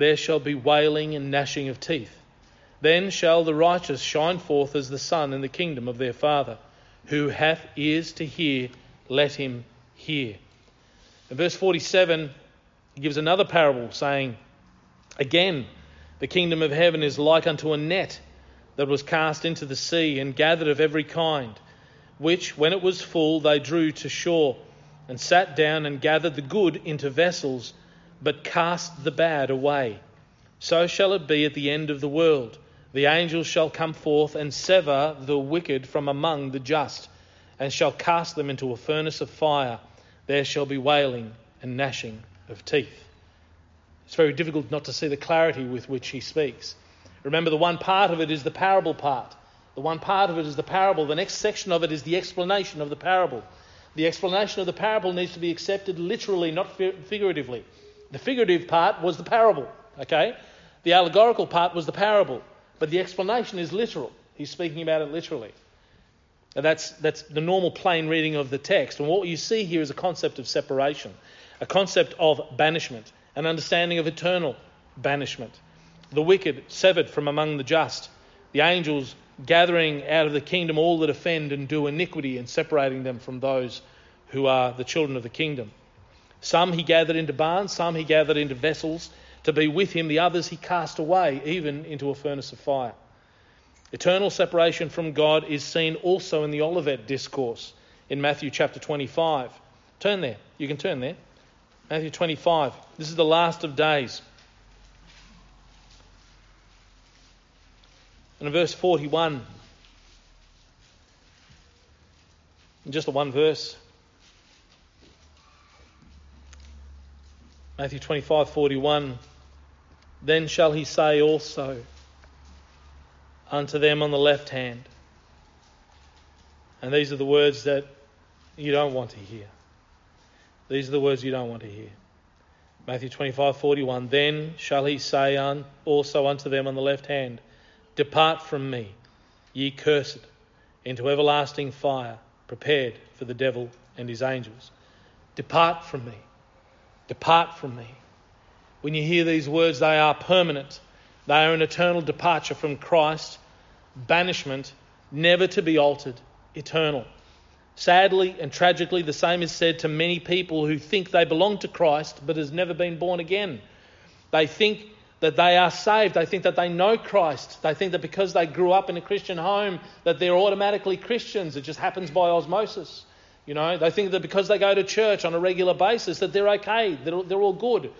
There shall be wailing and gnashing of teeth. Then shall the righteous shine forth as the sun in the kingdom of their Father. Who hath ears to hear, let him hear. In verse 47, he gives another parable, saying, Again, the kingdom of heaven is like unto a net that was cast into the sea and gathered of every kind, which, when it was full, they drew to shore, and sat down and gathered the good into vessels, but cast the bad away. So shall it be at the end of the world. The angels shall come forth and sever the wicked from among the just, and shall cast them into a furnace of fire. There shall be wailing and gnashing of teeth. It's very difficult not to see the clarity with which he speaks. Remember, the one part of it is the parable part. The one part of it is the parable. The next section of it is the explanation of the parable. The explanation of the parable needs to be accepted literally, not figuratively. The figurative part was the parable, okay? The allegorical part was the parable. But the explanation is literal. He's speaking about it literally. And that's, that's the normal plain reading of the text. And what you see here is a concept of separation, a concept of banishment, an understanding of eternal banishment. The wicked severed from among the just, the angels gathering out of the kingdom all that offend and do iniquity and separating them from those who are the children of the kingdom. Some he gathered into barns, some he gathered into vessels, to be with him. The others he cast away, even into a furnace of fire. Eternal separation from God is seen also in the Olivet discourse in Matthew chapter 25. Turn there. You can turn there. Matthew 25. This is the last of days. And in verse 41, in just the one verse, Matthew 25, 41. Then shall he say also unto them on the left hand. And these are the words that you don't want to hear. These are the words you don't want to hear. Matthew 25, 41. Then shall he say also unto them on the left hand, Depart from me, ye cursed, into everlasting fire, prepared for the devil and his angels. Depart from me. Depart from me. When you hear these words, they are permanent. They are an eternal departure from Christ, banishment, never to be altered, eternal. Sadly and tragically, the same is said to many people who think they belong to Christ but has never been born again. They think that they are saved. They think that they know Christ. They think that because they grew up in a Christian home that they're automatically Christians. It just happens by osmosis. You know, they think that because they go to church on a regular basis that they're okay. They're, they're all good.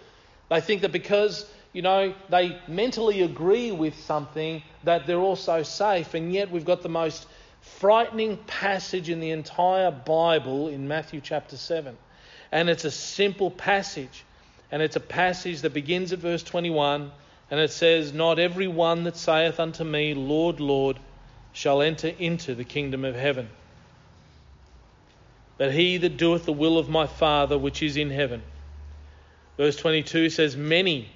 They think that because, you know, they mentally agree with something that they're also safe. And yet we've got the most frightening passage in the entire Bible in Matthew chapter 7. And it's a simple passage. And it's a passage that begins at verse 21 and it says, Not every one that saith unto me, Lord, Lord, shall enter into the kingdom of heaven, but he that doeth the will of my Father which is in heaven. Verse 22 says, Many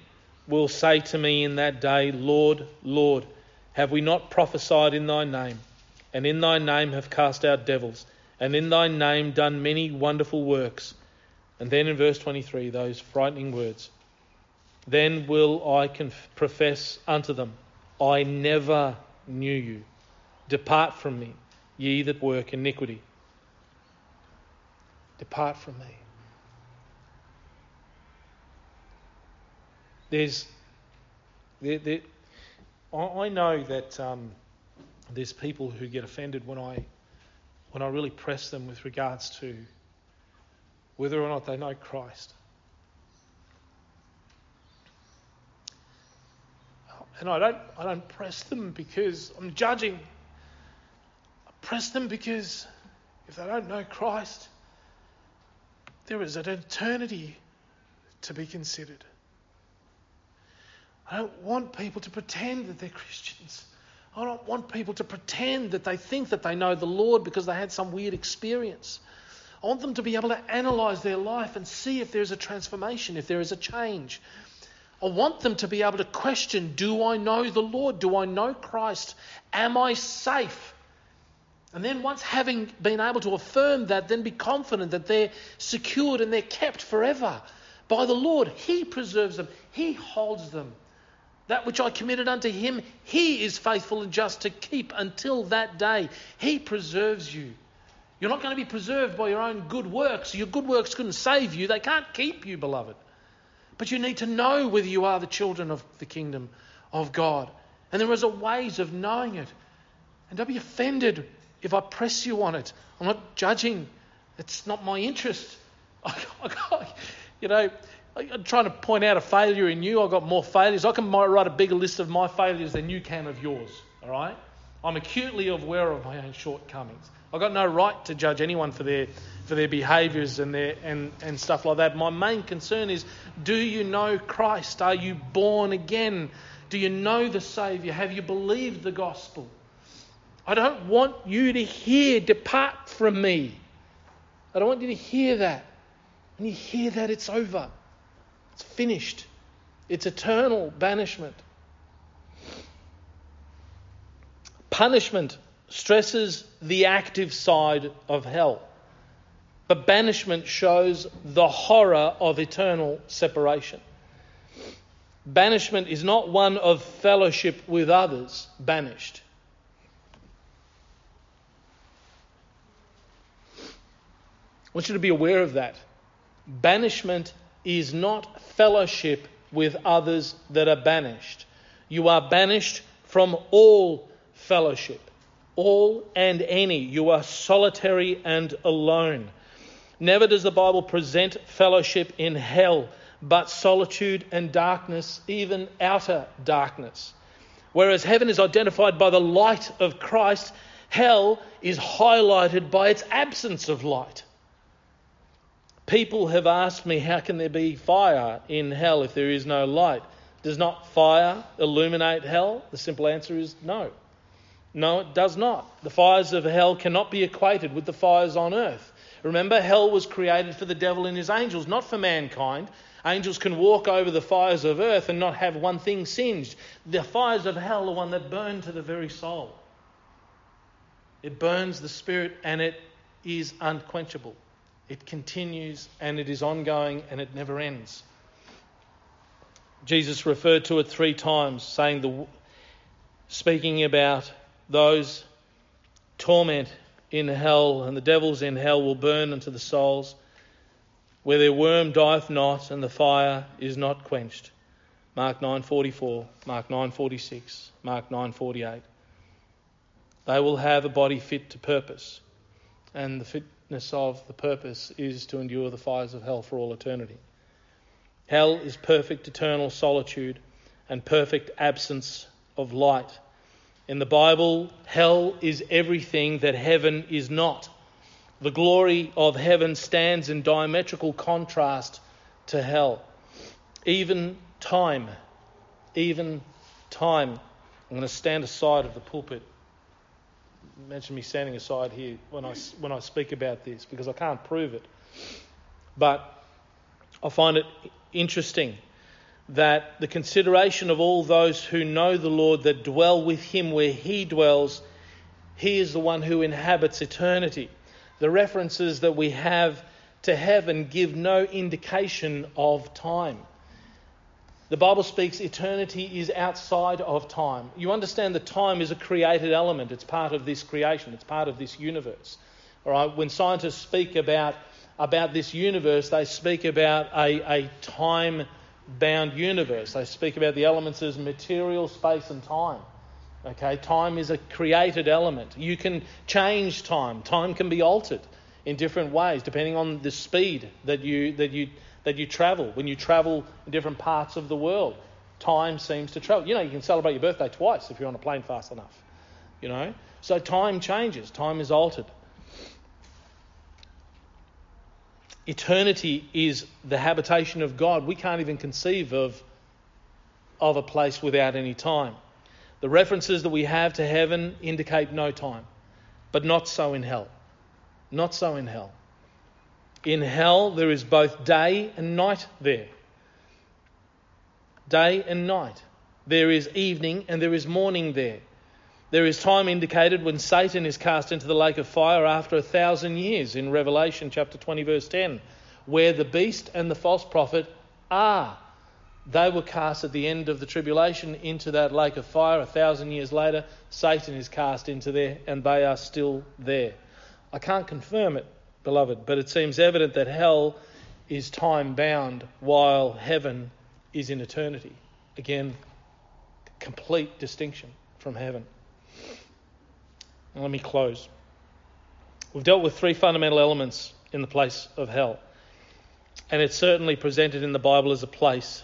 will say to me in that day, Lord, Lord, have we not prophesied in thy name, and in thy name have cast out devils, and in thy name done many wonderful works? And then in verse 23, those frightening words Then will I conf- profess unto them, I never knew you. Depart from me, ye that work iniquity. Depart from me. There's, there, there, I know that um, there's people who get offended when I, when I really press them with regards to whether or not they know Christ. And I don't, I don't press them because I'm judging. I press them because if they don't know Christ, there is an eternity to be considered. I don't want people to pretend that they're Christians. I don't want people to pretend that they think that they know the Lord because they had some weird experience. I want them to be able to analyze their life and see if there's a transformation, if there is a change. I want them to be able to question Do I know the Lord? Do I know Christ? Am I safe? And then, once having been able to affirm that, then be confident that they're secured and they're kept forever by the Lord. He preserves them, He holds them. That which I committed unto him, he is faithful and just to keep until that day. He preserves you You're not going to be preserved by your own good works. Your good works couldn't save you, they can't keep you, beloved. But you need to know whether you are the children of the kingdom of God. And there is a ways of knowing it. And don't be offended if I press you on it. I'm not judging. It's not my interest. you know, I'm trying to point out a failure in you. I've got more failures. I can write a bigger list of my failures than you can of yours. All right? I'm acutely aware of my own shortcomings. I've got no right to judge anyone for their for their behaviours and their and, and stuff like that. My main concern is do you know Christ? Are you born again? Do you know the Saviour? Have you believed the gospel? I don't want you to hear, depart from me. I don't want you to hear that. When you hear that, it's over. It's finished. It's eternal banishment. Punishment stresses the active side of hell. But banishment shows the horror of eternal separation. Banishment is not one of fellowship with others, banished. Want you to be aware of that. Banishment is not fellowship with others that are banished. You are banished from all fellowship, all and any. You are solitary and alone. Never does the Bible present fellowship in hell, but solitude and darkness, even outer darkness. Whereas heaven is identified by the light of Christ, hell is highlighted by its absence of light. People have asked me, how can there be fire in hell if there is no light? Does not fire illuminate hell? The simple answer is no. No, it does not. The fires of hell cannot be equated with the fires on earth. Remember, hell was created for the devil and his angels, not for mankind. Angels can walk over the fires of earth and not have one thing singed. The fires of hell are one that burn to the very soul. It burns the spirit and it is unquenchable. It continues and it is ongoing and it never ends. Jesus referred to it three times, saying the, speaking about those torment in hell, and the devils in hell will burn unto the souls, where their worm dieth not, and the fire is not quenched. Mark 9:44, Mark 9:46, Mark 9:48. They will have a body fit to purpose, and the fitness of the purpose is to endure the fires of hell for all eternity. Hell is perfect eternal solitude and perfect absence of light. In the Bible, hell is everything that heaven is not. The glory of heaven stands in diametrical contrast to hell. Even time, even time. I'm going to stand aside of the pulpit. Imagine me standing aside here when I, when I speak about this because I can't prove it. But I find it interesting that the consideration of all those who know the Lord, that dwell with Him where He dwells, He is the one who inhabits eternity. The references that we have to heaven give no indication of time. The Bible speaks eternity is outside of time. You understand that time is a created element, it's part of this creation, it's part of this universe. All right? When scientists speak about, about this universe, they speak about a, a time bound universe. They speak about the elements as material, space, and time. Okay, time is a created element. You can change time. Time can be altered in different ways depending on the speed that you that you that you travel. When you travel in different parts of the world, time seems to travel. You know, you can celebrate your birthday twice if you're on a plane fast enough. You know, so time changes. Time is altered. eternity is the habitation of God. We can't even conceive of, of a place without any time. The references that we have to heaven indicate no time, but not so in hell. Not so in hell. In hell, there is both day and night there. Day and night. There is evening and there is morning there. There is time indicated when Satan is cast into the lake of fire after a thousand years in Revelation chapter 20, verse 10, where the beast and the false prophet are. They were cast at the end of the tribulation into that lake of fire. A thousand years later, Satan is cast into there, and they are still there. I can't confirm it, beloved, but it seems evident that hell is time bound while heaven is in eternity. Again, complete distinction from heaven. Let me close. We've dealt with three fundamental elements in the place of hell. And it's certainly presented in the Bible as a place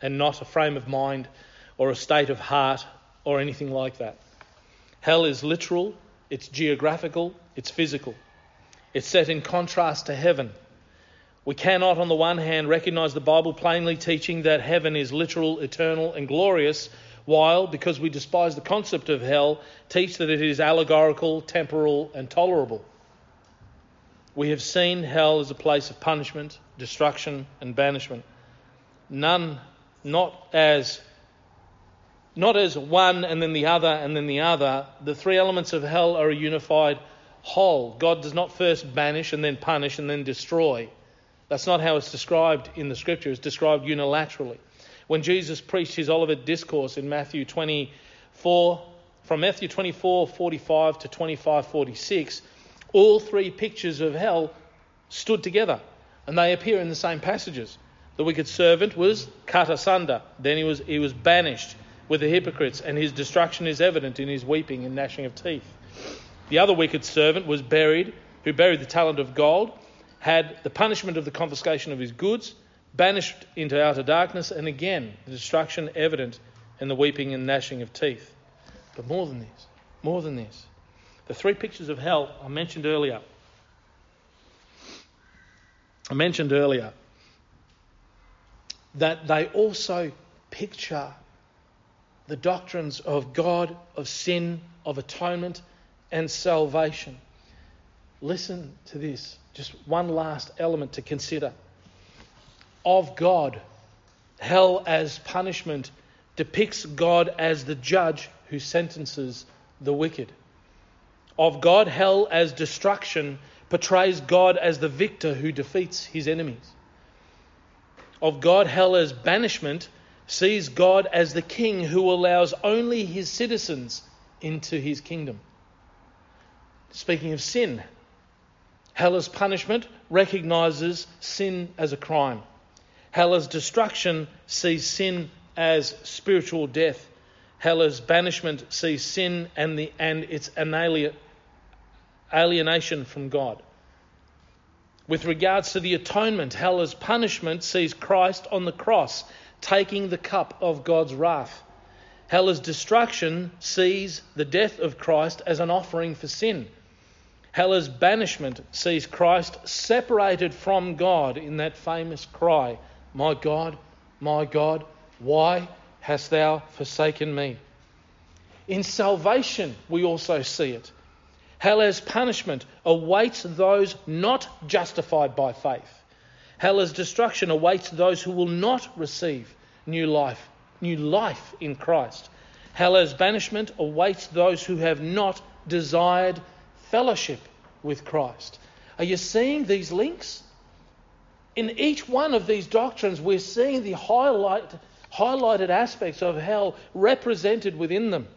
and not a frame of mind or a state of heart or anything like that. Hell is literal, it's geographical, it's physical. It's set in contrast to heaven. We cannot, on the one hand, recognize the Bible plainly teaching that heaven is literal, eternal, and glorious, while, because we despise the concept of hell, teach that it is allegorical, temporal, and tolerable. We have seen hell as a place of punishment, destruction, and banishment. None, not as not as one and then the other and then the other. The three elements of hell are a unified whole. God does not first banish and then punish and then destroy. That's not how it's described in the scripture. It's described unilaterally. When Jesus preached his Olivet Discourse in Matthew 24, from Matthew 24, 45 to 25, 46, all three pictures of hell stood together and they appear in the same passages. The wicked servant was cut asunder, then he was, he was banished with the hypocrites, and his destruction is evident in his weeping and gnashing of teeth. The other wicked servant was buried, who buried the talent of gold, had the punishment of the confiscation of his goods, banished into outer darkness, and again the destruction evident in the weeping and gnashing of teeth. But more than this, more than this, the three pictures of hell I mentioned earlier. I mentioned earlier that they also picture the doctrines of God, of sin, of atonement, and salvation. Listen to this, just one last element to consider. Of God, hell as punishment depicts God as the judge who sentences the wicked. Of God, hell as destruction portrays God as the victor who defeats his enemies. Of God, hell as banishment sees God as the king who allows only his citizens into his kingdom. Speaking of sin, hell's punishment recognizes sin as a crime. Hell's destruction sees sin as spiritual death. Hell's banishment sees sin and, the, and its alienation from God. With regards to the atonement, hell's punishment sees Christ on the cross taking the cup of God's wrath. Hell's destruction sees the death of Christ as an offering for sin. Hell's banishment sees Christ separated from God in that famous cry, My God, my God, why hast thou forsaken me? In salvation, we also see it. Hell's punishment awaits those not justified by faith. Hell's destruction awaits those who will not receive new life, new life in Christ. Hell's banishment awaits those who have not desired fellowship with Christ. Are you seeing these links? In each one of these doctrines, we're seeing the highlight, highlighted aspects of hell represented within them.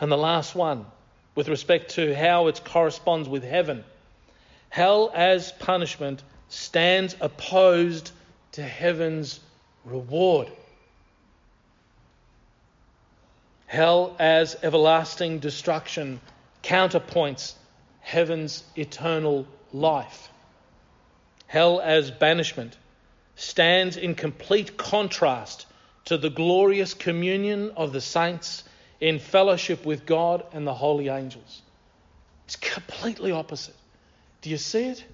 And the last one, with respect to how it corresponds with heaven. Hell as punishment stands opposed to heaven's reward. Hell as everlasting destruction counterpoints heaven's eternal life. Hell as banishment stands in complete contrast to the glorious communion of the saints in fellowship with God and the holy angels. It's completely opposite. Do you see it?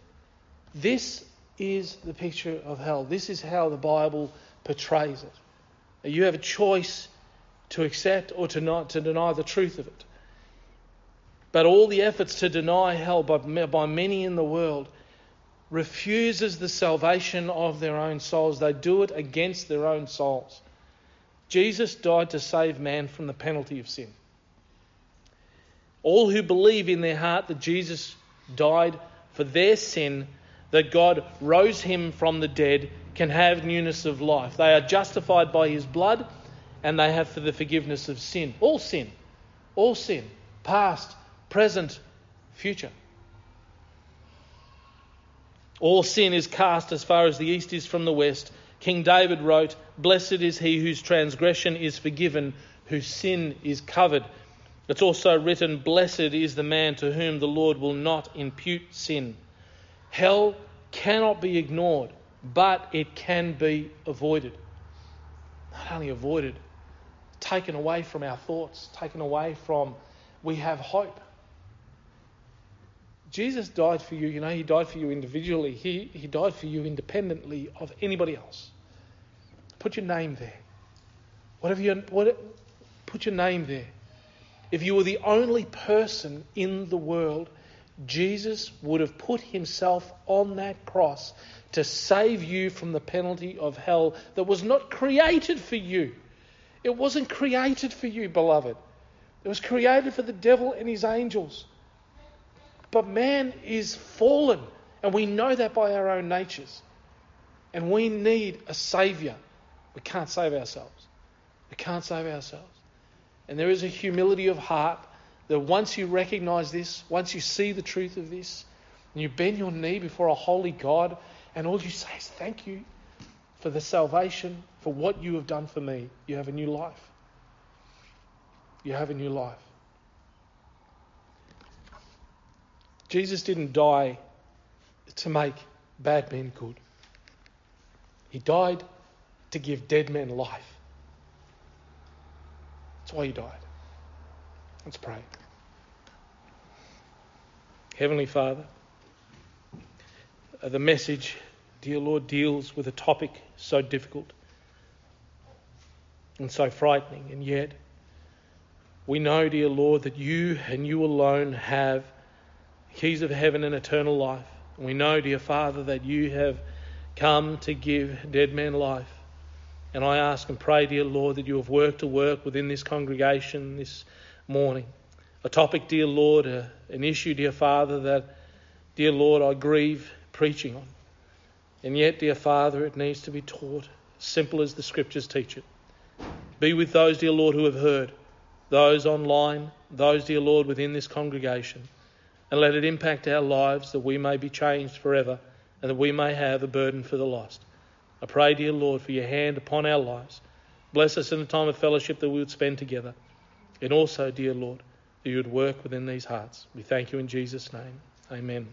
This is the picture of hell. This is how the Bible portrays it. You have a choice to accept or to not to deny the truth of it. But all the efforts to deny hell by, by many in the world refuses the salvation of their own souls. They do it against their own souls. Jesus died to save man from the penalty of sin. All who believe in their heart that Jesus died for their sin that God rose him from the dead can have newness of life. They are justified by his blood and they have for the forgiveness of sin. All sin. All sin. Past, present, future. All sin is cast as far as the east is from the west. King David wrote, Blessed is he whose transgression is forgiven, whose sin is covered. It's also written, Blessed is the man to whom the Lord will not impute sin. Hell cannot be ignored, but it can be avoided. Not only avoided, taken away from our thoughts, taken away from, we have hope. Jesus died for you, you know, He died for you individually. He, he died for you independently of anybody else. Put your name there. Whatever you, what, put your name there. If you were the only person in the world, Jesus would have put Himself on that cross to save you from the penalty of hell that was not created for you. It wasn't created for you, beloved. It was created for the devil and his angels. But man is fallen, and we know that by our own natures. And we need a Saviour. We can't save ourselves. We can't save ourselves. And there is a humility of heart that once you recognize this, once you see the truth of this, and you bend your knee before a holy God, and all you say is, Thank you for the salvation, for what you have done for me, you have a new life. You have a new life. Jesus didn't die to make bad men good. He died to give dead men life. That's why he died. Let's pray. Heavenly Father, uh, the message, dear Lord, deals with a topic so difficult and so frightening, and yet we know, dear Lord, that you and you alone have keys of heaven and eternal life. We know, dear Father, that you have come to give dead men life. And I ask and pray, dear Lord, that you have worked a work within this congregation this morning. A topic, dear Lord, uh, an issue, dear Father, that, dear Lord, I grieve preaching on. And yet, dear Father, it needs to be taught, simple as the scriptures teach it. Be with those, dear Lord, who have heard, those online, those, dear Lord, within this congregation and let it impact our lives that we may be changed forever and that we may have a burden for the lost. I pray, dear Lord, for your hand upon our lives. Bless us in the time of fellowship that we would spend together. And also, dear Lord, that you would work within these hearts. We thank you in Jesus' name. Amen.